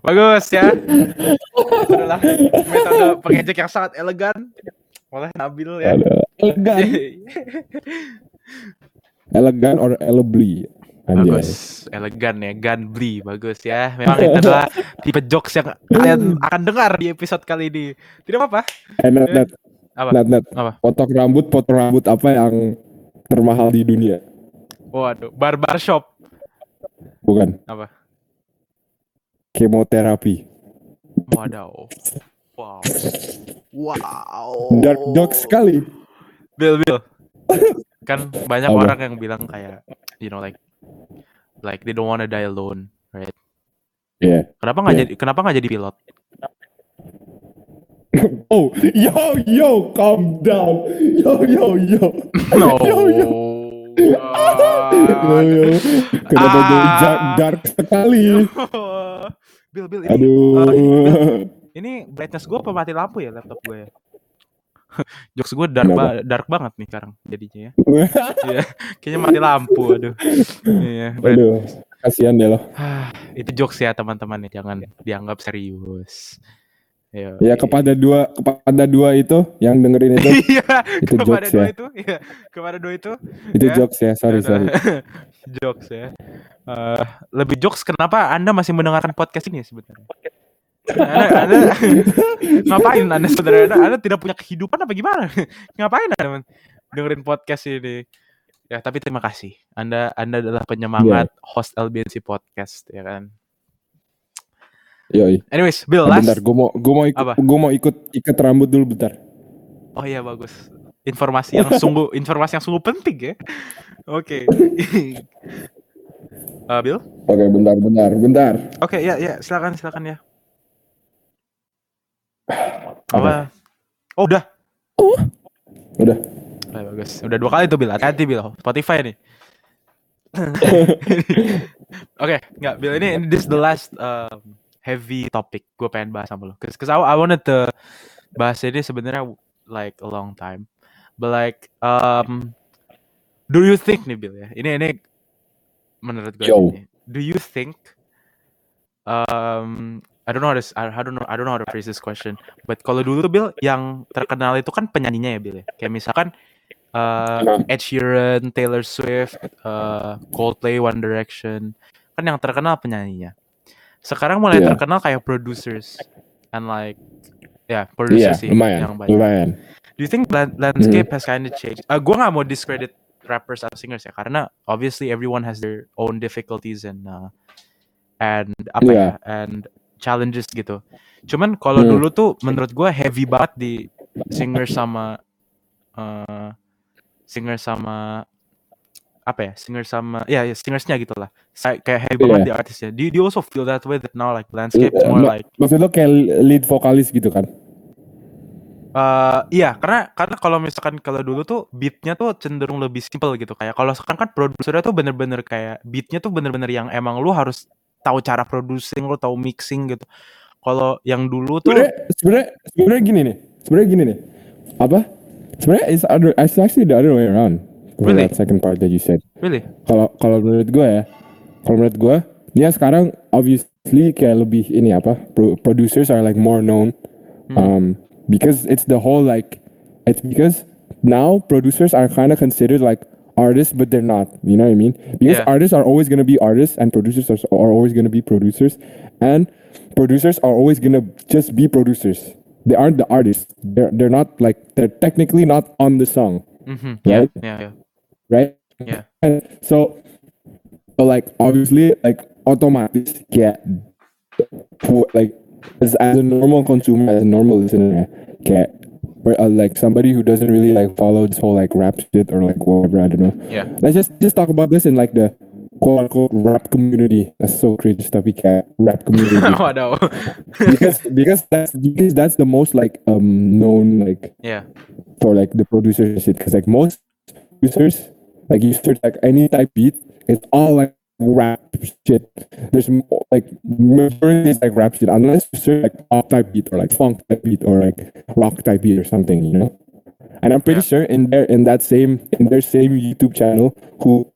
Bagus ya. Adalah metode pengejek yang sangat elegan oleh Nabil ya. Elegan, [LAUGHS] elegan or elebly. Anjay. bagus, elegan ya, Gunbly, bagus ya. Memang itu adalah tipe jokes yang kalian akan dengar di episode kali ini. Tidak apa-apa. Eh, Nat, Nat, Apa? Nat, Nat. Apa? Potong rambut, potong rambut apa yang termahal di dunia? Waduh, barbar shop. Bukan. Apa? Kemoterapi. Wadaw. Wow. Wow. Dark jokes sekali. Bill, Bill. [LAUGHS] Kan banyak Apa? orang yang bilang kayak, you know, like, like they don't wanna die alone, right? Yeah. Kenapa nggak Yeah. jadi, kenapa nggak jadi pilot? [LAUGHS] Oh, yo, yo, calm down. Yo, yo, yo. [LAUGHS] No. Yo, yo. [LAUGHS] Yo, yo. Kenapa Ah. jadi dark, dark sekali? Bill, Bill, ini, Aduh. ini brightness gue apa mati lampu ya laptop gue ya? [LAUGHS] Jokes gue dark, ba- dark banget nih sekarang jadinya ya. [LAUGHS] Iya, kayaknya mati lampu, aduh. Iya, Aduh, kasihan deh lo. Ah, itu jokes ya teman-teman ya, jangan dianggap serius. Ayo. Ya kepada dua kepada dua itu yang dengerin itu [LAUGHS] Iya, Itu kepada jokes dua ya. itu, iya, kepada dua itu. itu Ya. jokes ya sorry Ada- sorry jokes ya. Eh, lebih jokes kenapa Anda masih mendengarkan podcast ini ya sebenarnya? Anda, anda [LAUGHS] ngapain Anda sebenarnya? Anda, anda tidak punya kehidupan apa gimana? [LAUGHS] ngapain Anda men- dengerin podcast ini? Ya, tapi terima kasih. Anda Anda adalah penyemangat host LBNC podcast ya kan. Yoi. Anyways, Bill, last bentar gue mau gue mau ikut Apa? gue mau ikut ikat rambut dulu bentar Oh iya bagus. Informasi yang sungguh [LAUGHS] informasi yang sungguh penting ya. Oke. Eh, Bill? Oke, bentar, bentar, bentar. Oke, ya ya, silakan silakan ya. Apa? Apa? Oh, udah. Udah. Oh, bagus. Udah dua kali tuh Bill. Hati-hati Bill. Spotify nih. [LAUGHS] Oke, nggak Bill ini, ini this is the last um, heavy topic gue pengen bahas sama lo. Cause, cause I, I wanted to bahas ini sebenarnya like a long time. But like, um, do you think nih Bill ya? Ini ini menurut gue Yo. ini. Do you think um I don't know how to I, don't know I don't know how to phrase this question. But kalau dulu tuh Bill yang terkenal itu kan penyanyinya ya Bill ya. Kayak misalkan uh. Ed Sheeran, Taylor Swift, uh, Coldplay, One Direction. Kan yang terkenal penyanyinya. Sekarang mulai Iya. terkenal kayak producers and like ya Iya, producers sih lumayan, yang banyak. lumayan. Do you think lan- landscape has kind of changed? Uh, gue nggak mau discredit rappers atau singers ya karena obviously everyone has their own difficulties and uh, and apa Iya. ya and challenges gitu. Cuman kalau Hmm. dulu tuh menurut gue heavy banget di singer sama uh, singer sama apa ya singer sama ya, ya singersnya gitu lah kayak heavy banget Iya. di artisnya. Do, do you also feel that way that now like landscape Eh, more like Maksud lo kayak lead vokalis gitu kan? Eh iya karena karena kalau misalkan kalau dulu tuh beatnya tuh cenderung lebih simple gitu kayak kalau sekarang kan produsernya tuh bener-bener kayak beatnya tuh bener-bener yang emang lu harus tahu cara producing lu tahu mixing gitu kalau yang dulu tuh Sebenarnya sebenarnya gini nih. Sebenarnya gini nih. Apa? Sebenarnya it's other it's actually the other way around. Really? that second part that you said. really Kalau kalau menurut gue ya, kalau menurut gue, dia sekarang obviously kayak lebih ini apa? Pro- producers are like more known, Hmm. um, because it's the whole like, it's because now producers are kind of considered like artists, but they're not. You know what I mean? Because Yeah. artists are always gonna be artists, and producers are, are always gonna be producers, and producers are always gonna just be producers. They aren't the artists. They're they're not like they're technically not on the song, Mhm, ya Right? ya ya right? ya And so, so like obviously like kayak pu- like as, as a normal consumer, as a normal listener, kayak or, uh, like somebody who doesn't really like follow this whole like rap shit or like whatever I don't know. Yeah. Let's just just talk about this in like the quote unquote rap community. That's so cringe, tapi kayak rap community [LAUGHS] oh waduh [LAUGHS] because because that's because that's the most like um known like yeah for like the producers shit. Because like most producers, like you search like any type beat, it's all like rap shit. There's m- like majority is like rap shit, unless you search like pop type beat or like funk type beat or like rock type beat or something, you know. And I'm pretty sure in there in that same in their same YouTube channel who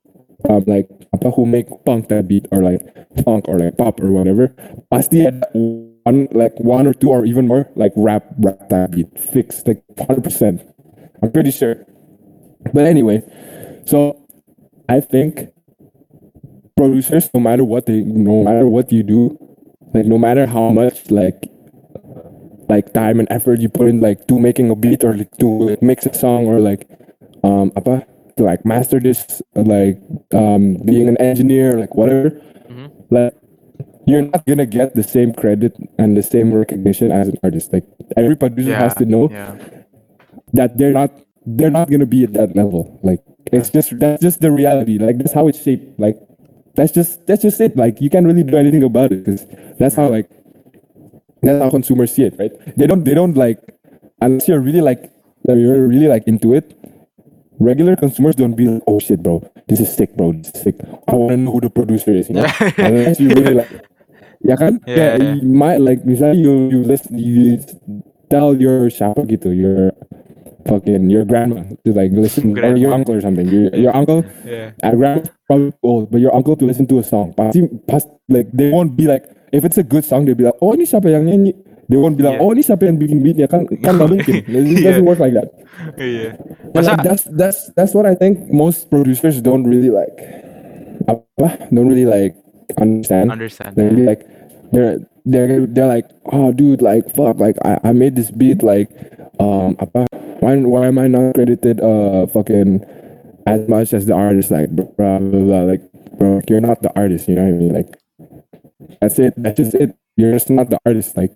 um like who make punk type beat or like funk or like pop or whatever, pasti ada one like one or two or even more like rap rap type beat fixed like hundred percent. I'm pretty sure. But anyway, so I think producers, no matter what they, no matter what you do, like no matter how much like like time and effort you put in like to making a beat or like, to like, mix a song or like um apa to like master this like um being an engineer like whatever Mhm. like you're not gonna get the same credit and the same recognition as an artist like every producer ya has to know ya that they're not they're not gonna be at that level. Like it's just that's just the reality. Like that's how it's shaped. Like that's just that's just it. Like you can't really do anything about it because that's how like that's how consumers see it, right? They don't they don't like unless you're really like you're really like into it. Regular consumers don't be like, oh shit, bro, this is sick, bro, this is sick. I want to know who the producer is, you know? [LAUGHS] unless you really like, ya kan? Yeah, Yeah, yeah. you might like misalnya you you listen you tell your siapa gitu, your fucking your grandma to like listen or your uncle or something. Your, your uncle, yeah, uh, grandma's probably old, but your uncle to listen to a song. Pasti, pas, like they won't be like if it's a good song, they'll be like, oh ini siapa yang nyanyi? They won't be like, Yeah. oh ini siapa yang bikin beatnya? Kan kan nggak mungkin. [LAUGHS] It doesn't work like that. yeah. Masa like, that's that's that's what I think most producers don't really like. Apa? Don't really like understand. understand They're really like they're they're they're like, oh dude, like fuck, like I, I made this beat like um apa why why am I not credited uh fucking as much as the artist like blah blah blah, like bro you're not the artist, you know what I mean? Like that's it, that's just it. You're just not the artist. Like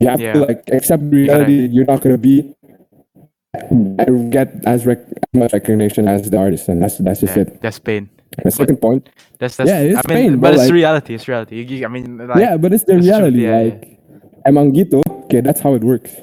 you have Yeah. to like accept reality. You're not gonna be I get as rec- as much recognition as the artist, and that's that's just Yeah, it. that's pain. The second point, That's that's. Yeah, it's I mean, pain, but but it's like- reality. It's reality. You- I mean, like, yeah, but it's the true, reality. yeah, like, emang gitu. Okay, that's how it works.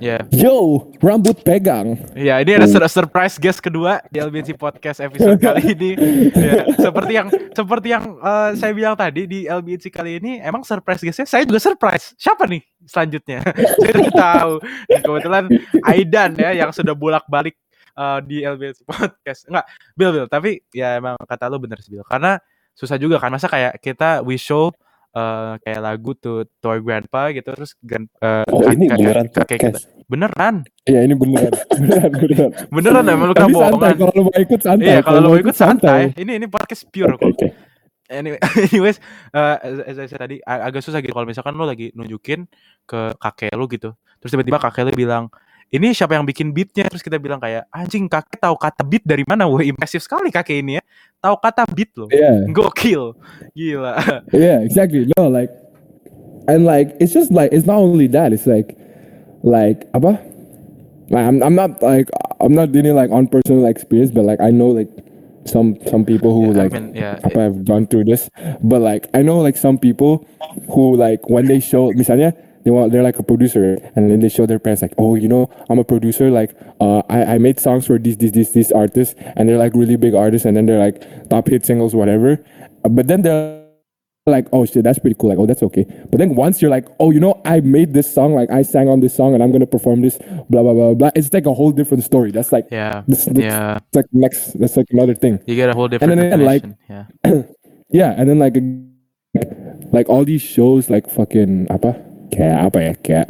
Yeah. Yo, rambut pegang. Ya, ini ada sur- surprise guest kedua di LBC Podcast episode [LAUGHS] kali ini. Ya, seperti yang seperti yang eh, saya bilang tadi di LBC kali ini, emang surprise guestnya saya juga surprise. Siapa nih selanjutnya? [LAUGHS] saya tidak tahu. Dan kebetulan Aidan ya yang sudah bolak-balik eh, di LBC Podcast. Enggak, Bill Bill, tapi ya emang kata lu bener sih Bill. Karena susah juga kan masa kayak kita we show eh, kayak lagu to, to our grandpa gitu terus gan, eh, Oh ini kakek- beneran kakek kita. podcast. Beneran. Ya ini beneran, [LAUGHS] beneran, beneran. Beneran emang lu kena santai, bohongan. kalau lu mau ikut santai. Iya, kalau lo mau ikut santai. Ini ini podcast pure Oke kok. oke. Anyway, [LAUGHS] anyways, eh, as, as I said tadi ag- agak susah gitu kalau misalkan lo lagi nunjukin ke kakek lu gitu. Terus tiba-tiba kakek lu bilang, "Ini siapa yang bikin beatnya?" Terus kita bilang kayak, "Anjing, kakek tahu kata beat dari mana?" Wah, impresif sekali kakek ini ya. Tahu kata beat loh. Yeah, Gokil. Gila. [LAUGHS] yeah, exactly. No, like, and like, it's just like it's not only that. It's like, like apa? Like, I'm I'm not like I'm not dealing like on personal experience, but like I know like some some people who Yeah, I like mean, yeah, apa have gone through this, but like I know like some people who like when they show misalnya they want they're like a producer and then they show their parents like oh you know I'm a producer like uh I, I made songs for these these these these artists and they're like really big artists and then they're like top hit singles whatever, but then they're like oh shit that's pretty cool like oh that's okay but then once you're like oh you know I made this song like I sang on this song and I'm gonna perform this blah blah blah blah it's like a whole different story that's like Yeah. this, this Yeah. it's like next that's like another thing You get a whole different and then again, like- Yeah. [CLEARS THROAT] yeah, and then like like all these shows like fucking apa? Kayak apa ya? Kayak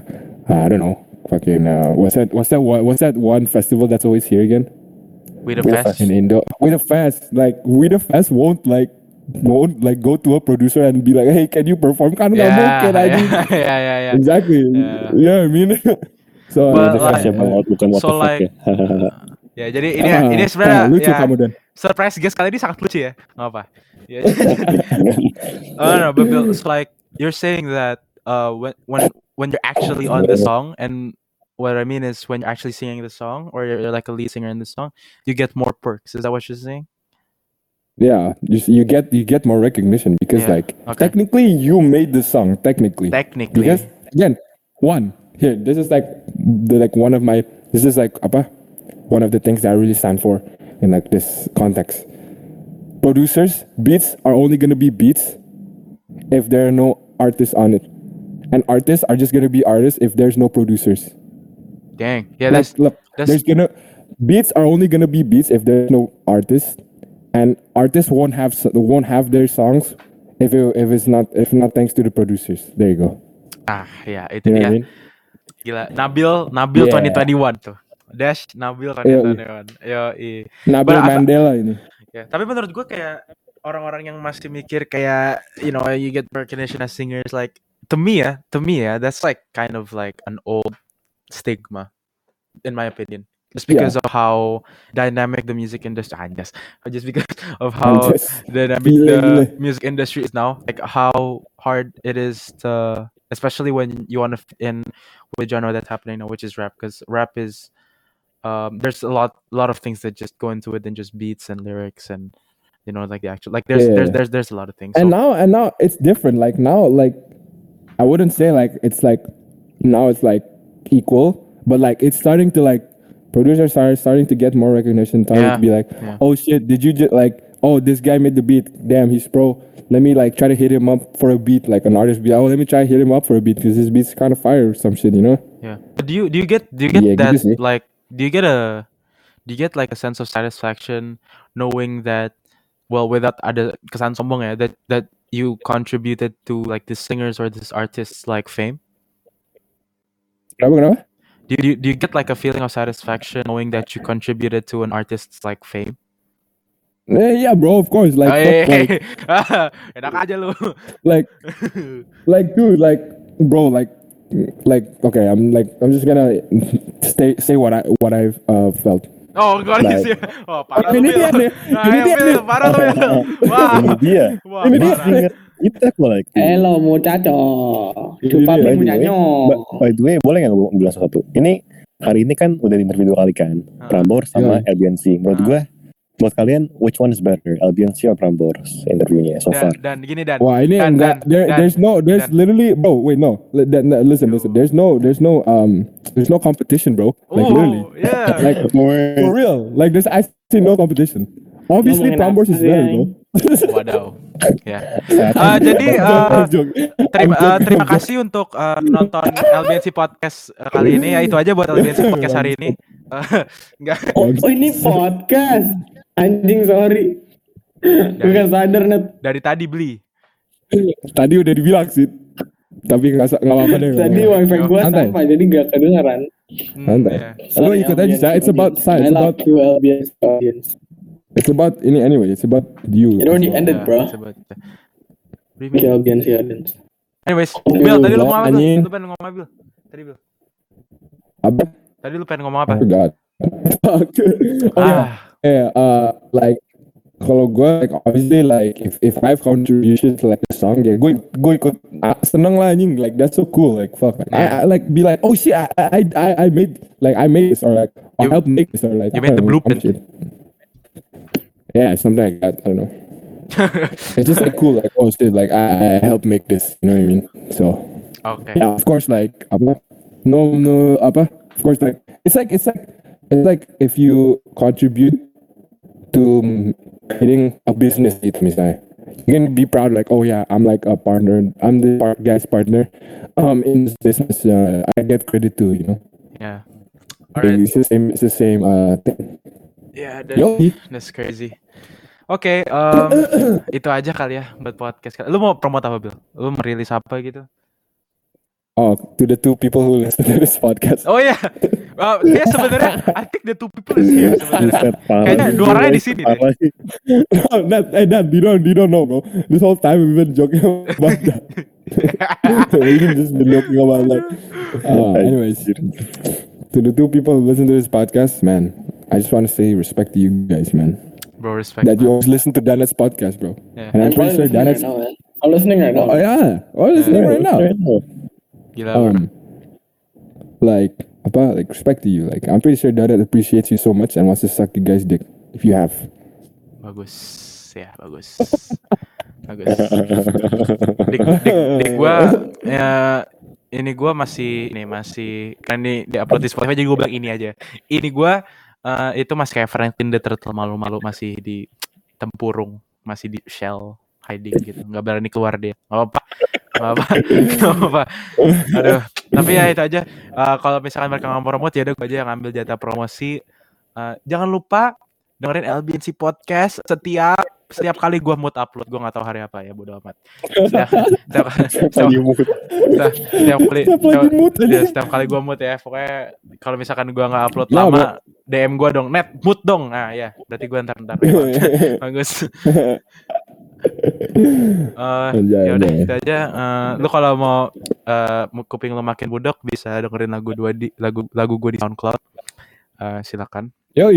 I don't know. Fucking uh, what's that? What's that? One, what's that one festival that's always here again We the best. in Indo? We the Fest. Like We the Fest won't like won't like go to a producer and be like, hey, can you perform? Kan Yeah, mungkin yeah, [LAUGHS] aja. yeah, yeah, yeah. Exactly. Yeah. Yeah, I mean. [LAUGHS] so But the like- ya bang Out, bukan what so the fuck like- ya. [LAUGHS] Ya, jadi ini ah, ini ah, sebenarnya lucu ya, kamu dan. surprise guest kali ini sangat lucu ya. Nggak apa. Ya, oh no, but Bill, it's like you're saying that uh when when when you're actually on the song and what I mean is when you're actually singing the song or you're, you're like a lead singer in the song, you get more perks. Is that what you're saying? Yeah, you, you get you get more recognition because Yeah, like okay. technically you made the song technically. Technically. Because again, one here, this is like the like one of my this is like apa, one of the things that I really stand for in like this context. Producers, beats are only gonna be beats if there are no artists on it, and artists are just gonna be artists if there's no producers. Dang. Yeah, Like, that's look, that's- there's gonna beats are only gonna be beats if there's no artists, and artists won't have won't have their songs if it, if it's not if not thanks to the producers. There you go. ah ya itu You know dia. I mean? Gila. Nabil Nabil Yeah. 2021 tuh. Dash Nabil Iya, 2021. Yo, Nabil But I- Mandela ini. Ya, tapi menurut gue kayak orang-orang yang masih mikir kayak you know you get recognition as singers like to me ya, to me ya, that's like kind of like an old stigma in my opinion. Just Yeah. because of how dynamic the music industry, anjas, [LAUGHS] just because of how [LAUGHS] dynamic the music industry is now, like how hard it is to, especially when you want to fit in with the genre that's happening now, which is rap, because rap is um, there's a lot lot of things that just go into it than just beats and lyrics and you know like the actual like there's there's Yeah. there's there's a lot of things. And So, now and now it's different. Like now, like I wouldn't say like it's like now it's like equal, but like it's starting to like producers are starting to get more recognition. Starting Yeah, to be like, yeah. oh shit, did you just like oh this guy made the beat? Damn, he's pro. Let me like try to hit him up for a beat. Like an artist be oh let me try to hit him up for a beat because his beat's kind of fire or some shit, you know? yeah. But do you do you get do you get Yeah, that like do you get a do you get like a sense of satisfaction knowing that well without ada kesan sombong ya that that you contributed to like this singers or this artists like fame? Kenapa kenapa? Do you, do you do you get like a feeling of satisfaction knowing that you contributed to an artist's like fame? Eh, yeah, bro, of course. Like, Oh, fuck, like, [LAUGHS] enak aja lu. like like dude like bro like like okay i'm like i'm just gonna [LAUGHS] stay say what i what i've uh, felt Oh, gua Like- sih. Oh, parah Ini dia Nah, ini dia Bil, nih. parah lu, Bil. Wah. Ini dia. Wah, Ini dia kita like. Hello muchacho. Ini dia, mi By the way, boleh nggak bilang sesuatu? Ini hari ini kan udah interview dua kali kan. Prambors sama LBNC. Menurut gue, menurut kalian which one is better, LBNC or Prambors interviewnya so Dan, far? dan gini dan. Wah ini Dan, enggak. dan, There, dan. there's no. There's dan. literally, bro. Wait, no. That- that- listen, listen. There's no. There's no. Um. There's no competition, bro. Like literally. Oh, yeah. Like for real. Like there's actually no competition. Obviously, Ngomongin Prambors is better, bro. [LAUGHS] Wadaw. Ya. [LAUGHS] Eh, jadi Joke. terima eh, terima kasih untuk eh, nonton LBNC podcast eh, kali ini ya itu aja buat LBNC podcast hari ini. Eh, [LAUGHS] Enggak Oh, oh, ini podcast. Anjing sorry. Gue gak sadar net. dari tadi beli. Tadi udah dibilang sih. Tapi nggak sa- nggak apa-apa deh. Tadi apa-apa. wifi gue Santai. sampai jadi gak kedengeran. Hmm, Santai. ya. Lo ikut aja. It's about Sa. It's about. you LBS audience. It's about ini anyway. It's about you. It already ended Ya, bro. sebut. Thank you LBS audience. Anyways, Bill tadi lu lu ngomong apa? Lu pengen ngomong apa, Bil? Tadi, Bil. Apa? Tadi lu pengen ngomong apa? Forgot. oh yeah. Ah, Yeah. Uh, like kalau gue like obviously like if if I have contribution to like a song ya gue gue ikut ah, seneng lah anjing like that's so cool like fuck like, I, I like be like oh shit I I I, I made like I made this or like I helped make this or like you I made the blueprint. shit. Yeah, something like that. I don't know. [LAUGHS] it's just like cool like oh shit like I, I helped make this. You know what I mean? So okay yeah, of course like apa? No no apa? Of course like it's like it's like it's like if you contribute to creating a business gitu misalnya. You can be proud like oh yeah I'm like a partner I'm the part, guy's partner um in this business uh, I get credit too you know Ya. Like, Alright. it's the same it's the same uh thing Ya, dan yo that's crazy. Oke, em, [COUGHS] itu aja kali ya buat podcast. kali. Lu mau promote apa, Bil? Lu mau rilis apa gitu? oh to the two people who listen to this podcast Oh iya. [LAUGHS] Uh, dia sebenarnya I think the two people is here sebenarnya. Buset, parah. Kayaknya dua orangnya di sini deh. Parah sih. no, Nat, hey, Nat, you don't, you don't know, bro. This whole time we've been joking about that. [LAUGHS] We've just been joking about like. [LAUGHS] Uh, anyways, to the two people who listen to this podcast, man, I just want to say respect to you guys, man. Bro, respect. That you man. always listen to Danet's podcast, bro. Yeah. And I'm probably pretty sure listening right Danet's. now, man. I'm listening right now. Oh yeah, oh listening right now. Gila, bro. Um, like, apa, like respect to you. Like, I'm pretty sure Danet appreciates you so much and wants to suck you guys' dick if you have. Bagus. Ya, bagus. [LAUGHS] bagus. Dik, dik, dik gua ya ini gua masih ini masih kan ini di upload di Spotify jadi gua bilang ini aja. Ini gua eh, itu masih kayak Franklin the Turtle malu-malu masih di tempurung, masih di shell hiding gitu. nggak berani keluar dia. Gak apa-apa. Gak Gak apa-apa. [LAUGHS] Aduh. Tapi ya itu aja. Eh, kalau misalkan mereka nggak mau promote ya udah gua aja yang ngambil jatah promosi. Eh, jangan lupa dengerin LBNC podcast setiap setiap kali gua mood upload gua nggak tahu hari apa ya bodo amat setiap, [LAUGHS] setiap, setiap, setiap, setiap kali Setiap ya, setiap kali gua mood ya pokoknya kalau misalkan gua nggak upload lama DM gua dong net mood dong nah ya berarti gua ntar ntar [LAUGHS] bagus Anjay, ya udah anjay. itu aja Eh, lu kalau mau mau kuping lu makin budok bisa dengerin lagu dua di lagu lagu gue di SoundCloud Eh, silakan Yoi.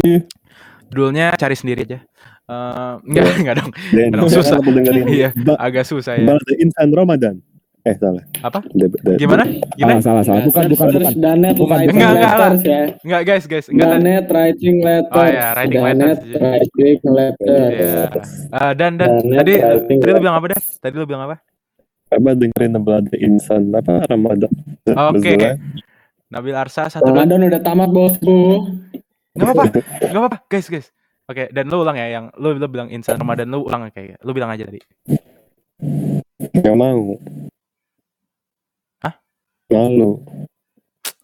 judulnya cari sendiri aja Eh, enggak enggak dong Dan Emang susah. aku dengerin Iya. agak susah ya Insan Ramadan. Eh salah. Apa? The- the- gimana Salah, gimana salah, salah. Bukan, bukan, bukan. Search Danet Bukan. Enggak, enggak lah. letters ya. enggak guys guys enggak Danet writing letters. Oh, ya, writing Danet letters. writing letters. Iya. Eh, dan dan Danet tadi tadi lu bilang apa dah tadi lu bilang apa Apa dengerin Balada Insan apa Ramadan. Oke. Betul, Nabil Arsa satu Ramadan udah tamat bosku. nggak apa nggak apa guys guys oke dan lu ulang ya yang lu lu bilang insan Ramadan lu ulang kayak lu bilang aja tadi Gak mau. Malu.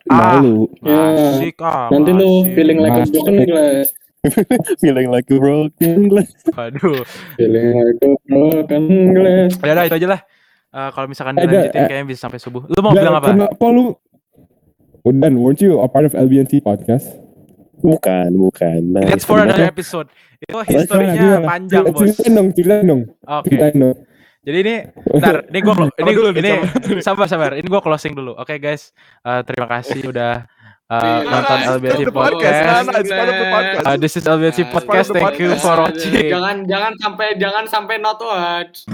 Ah. Malu. Asik ah Nanti lu feeling like a broken glass. [LAUGHS] Feeling like a broken glass. Waduh. Feeling like a broken glass. Ya udah itu aja lah. Eh, kalau misalkan Eh, dilanjutin eh. kayaknya bisa sampai subuh. Lu mau bilang apa? Kenapa lu? Oh, Dan, weren't you a part of LBNT podcast? Bukan, bukan. Nah, That's for another episode. Itu historinya panjang, Bos. Ceritain dong, ceritain dong. Oke. Ceritain dong. Jadi ini bentar, [LAUGHS] ini gua ini dulu ini [LAUGHS] sabar sabar. Ini gua closing dulu. Oke guys, Eh, terima kasih udah eh, nonton LBC podcast. Uh, this is LBC podcast. Thank you for watching. Jangan jangan sampai jangan sampai not watch.